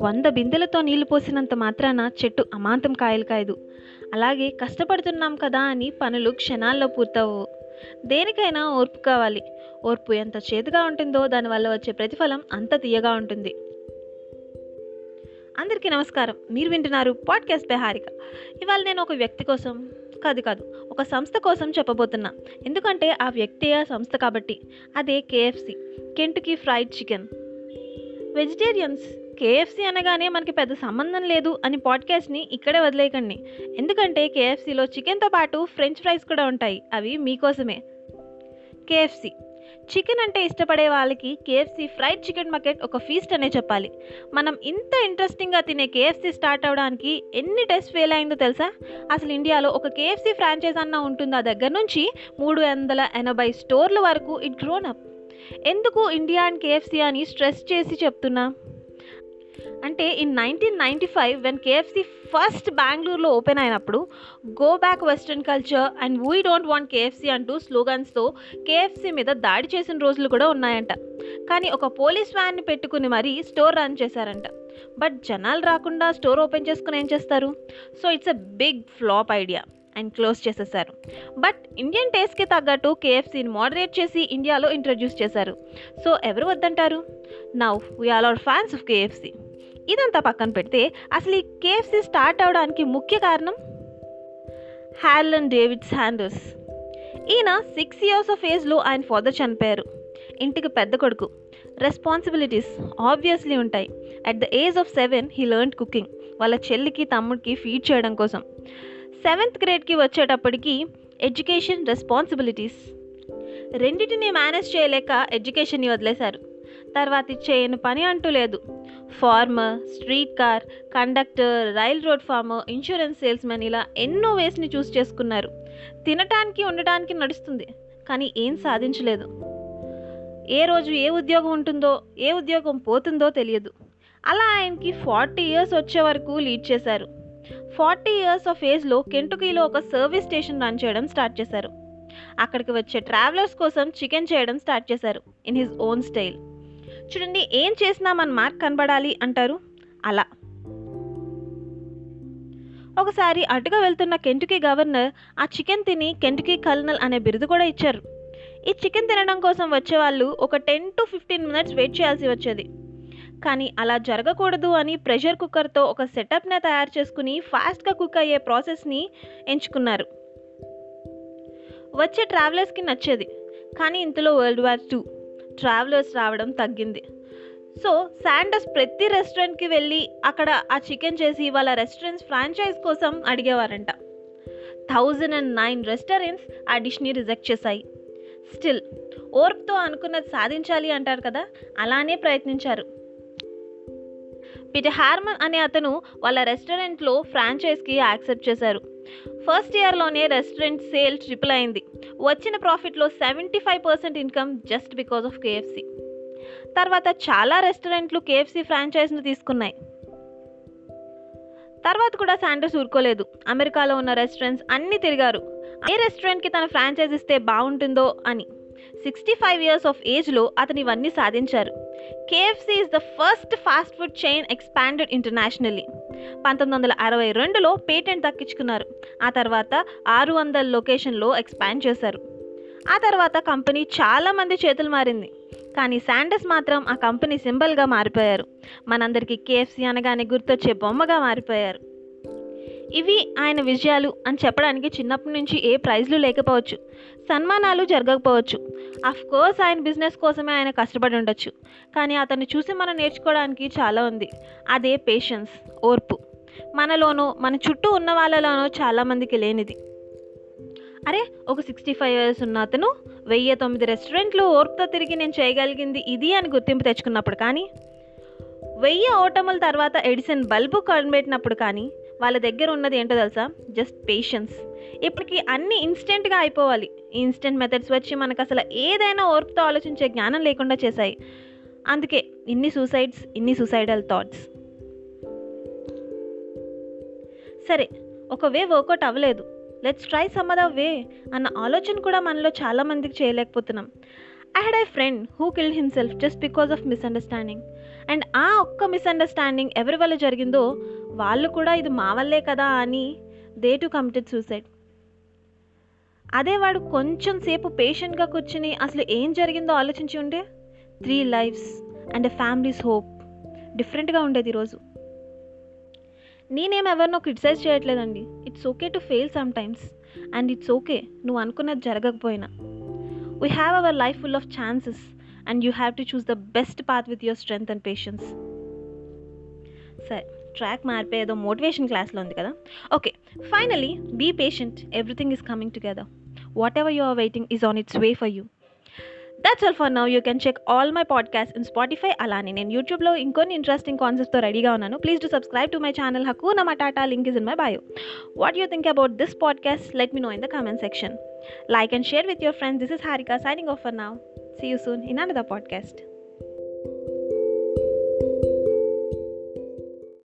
వంద బిందెలతో నీళ్ళు పోసినంత మాత్రాన చెట్టు అమాంతం కాయలు కాయదు. అలాగే కష్టపడుతున్నాం కదా అని పనులు క్షణాల్లో పూర్తవు. దేనికైనా ఓర్పు కావాలి. ఓర్పు ఎంత చేదుగా ఉంటుందో దానివల్ల వచ్చే ప్రతిఫలం అంత తీయగా ఉంటుంది. అందరికీ నమస్కారం. మీరు వింటున్నారు పాడ్కాస్ట్ బై హారిక ఇవాళ నేను ఒక వ్యక్తి కోసం కాదు కాదు. ఒక సంస్థ కోసం చెప్పబోతున్నా. ఎందుకంటే ఆ వ్యక్తి ఆ సంస్థ కాబట్టి. అదే KFC Kentucky fried chicken. Vegetarians. KFC అనగానే మనకి పెద్ద సంబంధం లేదు అని పాడ్కాస్ట్ని ఇక్కడే వదిలేయకండి. ఎందుకంటే కేఎఫ్సిలో చికెన్తో పాటు ఫ్రెంచ్ ఫ్రైస్ కూడా ఉంటాయి. అవి మీకోసమే. కేఎఫ్సి చికెన్ అంటే ఇష్టపడే వాళ్ళకి కేఎఫ్సి ఫ్రైడ్ చికెన్ మకెట్ ఒక ఫీస్ట్ అనే చెప్పాలి. మనం ఇంత ఇంట్రెస్టింగ్గా తినే కేఎఫ్సి స్టార్ట్ అవడానికి ఎన్ని టెస్ట్ ఫెయిల్ అయిందో తెలుసా? అసలు ఇండియాలో ఒక కేఎఫ్సి ఫ్రాంచైజ్ అన్న ఉంటుందా దగ్గర నుంచి మూడు వందల ఎనభై స్టోర్ల వరకు ఇట్ గ్రోన్ అప్ ఎందుకు ఇండియా అండ్ కేఎఫ్సి అని స్ట్రెస్ చేసి చెప్తున్నా? అంటే in nineteen ninety five when KFC first బెంగళూరులో ఓపెన్ అయినప్పుడు go back western culture and we don't want KFC అంటూ స్లోగన్స్తో కేఎఫ్సి మీద దాడి చేసిన రోజులు కూడా ఉన్నాయంట. కానీ ఒక పోలీస్ వ్యాన్ని పెట్టుకుని మరీ స్టోర్ రన్ చేశారంట. బట్ జనాలు రాకుండా స్టోర్ ఓపెన్ చేసుకుని ఏం చేస్తారు? So it's a big flop idea and close చేసేసారు. బట్ ఇండియన్ టేస్ట్కి తగ్గట్టు కేఎఫ్సీని మోడరేట్ చేసి ఇండియాలో ఇంట్రడ్యూస్ చేశారు. సో ఎవరు వద్దంటారు? Now we are are fans of KFC ఇదంతా పక్కన పెడితే అసలు ఈ కేఎఫ్సీ స్టార్ట్ అవడానికి ముఖ్య కారణం? Harlan David Sanders. ఈయన సిక్స్ ఇయర్స్ ఆఫ్ ఏజ్లో ఆయన ఫాదర్ చనిపోయారు. ఇంటికి పెద్ద కొడుకు. రెస్పాన్సిబిలిటీస్ ఆబ్వియస్లీ ఉంటాయి. At the age of seven he learn cooking. వాళ్ళ చెల్లికి తమ్ముడికి ఫీడ్ చేయడం కోసం. సెవెంత్ గ్రేడ్కి వచ్చేటప్పటికి ఎడ్యుకేషన్ రెస్పాన్సిబిలిటీస్. రెండింటిని మేనేజ్ చేయలేక ఎడ్యుకేషన్ని వదిలేశారు. తర్వాత చేయని పని అంటూ లేదు. Farmer street car conductor rail road farmer insurance salesmen ఇలా ఎన్నో వేస్ని చూస్ చేసుకున్నారు. తినటానికి ఉండటానికి నడుస్తుంది కానీ ఏం సాధించలేదు. ఏ రోజు ఏ ఉద్యోగం ఉంటుందో ఏ ఉద్యోగం పోతుందో తెలియదు. అలా ఆయనకి ఫార్టీ ఇయర్స్ వచ్చే వరకు లీడ్ చేశారు. ఫార్టీ ఇయర్స్ ఆఫ్ ఏజ్లో కెంటుకీలో ఒక సర్వీస్ స్టేషన్ రన్ చేయడం స్టార్ట్ చేశారు. అక్కడికి వచ్చే ట్రావెలర్స్ కోసం చికెన్ చేయడం స్టార్ట్ చేశారు ఇన్ హిజ్ ఓన్ స్టైల్. చూడండి ఏం చేసినా మన మార్క్ కనబడాలి అంటారు? అలా. ఒకసారి అటుగా వెళ్తున్న కెంటుకీ గవర్నర్ ఆ చికెన్ తిని కెంటుకీ కల్నల్ అనే బిరుదు కూడా ఇచ్చారు. ఈ చికెన్ తినడం కోసం వచ్చేవాళ్ళు ఒక ten to fifteen minutes wait చేయాల్సి వచ్చేది. కానీ అలా జరగకూడదు అని ప్రెషర్ కుక్కర్తో ఒక సెటప్నే తయారు చేసుకుని ఫాస్ట్గా కుక్ అయ్యే ప్రాసెస్ని ఎంచుకున్నారు. వచ్చే ట్రావెలర్స్కి నచ్చేది. కానీ ఇంతలో వరల్డ్ వార్ టూ. ట్రావెలర్స్ రావడం తగ్గింది. సో శాండర్స్ ప్రతి రెస్టారెంట్కి వెళ్ళి అక్కడ ఆ చికెన్ చేసి వాళ్ళ రెస్టారెంట్స్ ఫ్రాంచైజ్ కోసం అడిగేవారంట. థౌజండ్ అండ్ నైన్ రెస్టారెంట్స్ ఆ డిష్ని రిజెక్ట్ చేశాయి. స్టిల్ ఓర్పుతో అనుకున్నది సాధించాలి అంటారు కదా అలానే ప్రయత్నించారు. పిట హార్మన్ అనే అతను వాళ్ళ రెస్టారెంట్లో ఫ్రాంచైజ్కి యాక్సెప్ట్ చేశారు. ఫస్ట్ ఇయర్లోనే రెస్టారెంట్ సేల్ ట్రిపుల్ అయింది. వచ్చిన ప్రాఫిట్లో seventy five percent income just because of KFC. తర్వాత చాలా రెస్టారెంట్లు కేఎఫ్సి ఫ్రాంచైజ్ను తీసుకున్నాయి. తర్వాత కూడా శాండర్స్ ఊరుకోలేదు. అమెరికాలో ఉన్న రెస్టారెంట్స్ అన్నీ తిరిగారు. ఏ రెస్టారెంట్కి తన ఫ్రాంచైజ్ ఇస్తే బాగుంటుందో అని. సిక్స్టీ ఫైవ్ ఇయర్స్ ఆఫ్ ఏజ్లో అతను ఇవన్నీ సాధించారు. KFC is the first fast food chain expanded internationally పంతొమ్మిది వందల అరవై రెండులో పేటెంట్ దక్కించుకున్నారు. ఆ తర్వాత ఆరు వందల లొకేషన్లో ఎక్స్పాండ్ చేశారు. ఆ తర్వాత కంపెనీ చాలామంది చేతులు మారింది. కానీ శాండర్స్ మాత్రం ఆ కంపెనీ సింబల్గా మారిపోయారు. మనందరికీ కేఎఫ్సి అనగానే గుర్తొచ్చే బొమ్మగా మారిపోయారు. ఇవి ఆయన విజయాలు అని చెప్పడానికి చిన్నప్పటి నుంచి ఏ ప్రైజ్లు లేకపోవచ్చు సన్మానాలు జరగకపోవచ్చు. అఫ్ కోర్స్ ఆయన బిజినెస్ కోసమే ఆయన కష్టపడి ఉండొచ్చు. కానీ అతన్ని చూసి మనం నేర్చుకోవడానికి చాలా ఉంది. అదే పేషెన్స్ ఓర్పు. మనలోనూ మన చుట్టూ ఉన్న వాళ్ళలోనూ చాలామందికి లేనిది. అరే ఒక సిక్స్టీ ఫైవ్ ఇయర్స్ ఉన్న అతను వెయ్యి తొమ్మిది రెస్టారెంట్లు ఓర్పుతో తిరిగి నేను చేయగలిగింది ఇది అని గుర్తింపు తెచ్చుకున్నప్పుడు కానీ వెయ్యి ఓటముల తర్వాత ఎడిసన్ బల్బు కనిపెట్టినప్పుడు కానీ వాళ్ళ దగ్గర ఉన్నది ఏంటో తెలుసా? జస్ట్ పేషెన్స్ ఇప్పటికి అన్ని ఇన్స్టెంట్గా అయిపోవాలి. ఈ ఇన్స్టెంట్ మెథడ్స్ వచ్చి మనకు అసలు ఏదైనా ఓర్పుతో ఆలోచించే జ్ఞానం లేకుండా చేశాయి. అందుకే ఇన్ని సూసైడ్స్ ఇన్ని సూసైడల్ థాట్స్ సరే ఒక వే వర్కౌట్ అవ్వలేదు. Let's try some other way అన్న ఆలోచన కూడా మనలో చాలామందికి చేయలేకపోతున్నాం. I had I friend who killed himself just because of misunderstanding and ఆ ఒక్క మిస్అండర్స్టాండింగ్ ఎవరి వల్ల జరిగిందో వాళ్ళు కూడా ఇది మా వల్లే కదా అని దే టు కమిటెడ్ సూసైడ్ అదే వాడు కొంచెం సేపు పేషెంట్గా కూర్చుని అసలు ఏం జరిగిందో ఆలోచించి ఉంటే three lives and a families hope డిఫరెంట్గా ఉండేది ఈరోజు నేనేం ఎవరినో క్రిటిసైజ్ చేయట్లేదండి. It's okay to fail sometimes and it's okay నువ్వు అనుకున్నది జరగకపోయినా. We have our life full of chances and you have to choose the best path with your strength and patience సరే ట్రాక్ మారిపోయి ఏదో మోటివేషన్ క్లాస్లో ఉంది కదా okay finally be patient everything is coming together whatever you are waiting is on it's way for you that's all for now you can check all my podcast in Spotify అలానే నేను యూట్యూబ్లో ఇంకొన్ని interesting కాన్సెప్ట్తో రెడీగా ఉన్నాను. Please to subscribe to my channel హక్కు నా Tata link is in my bio what you think about this podcast let me know in the comment section like and share with your friends this is Harika signing off for now see you soon in another podcast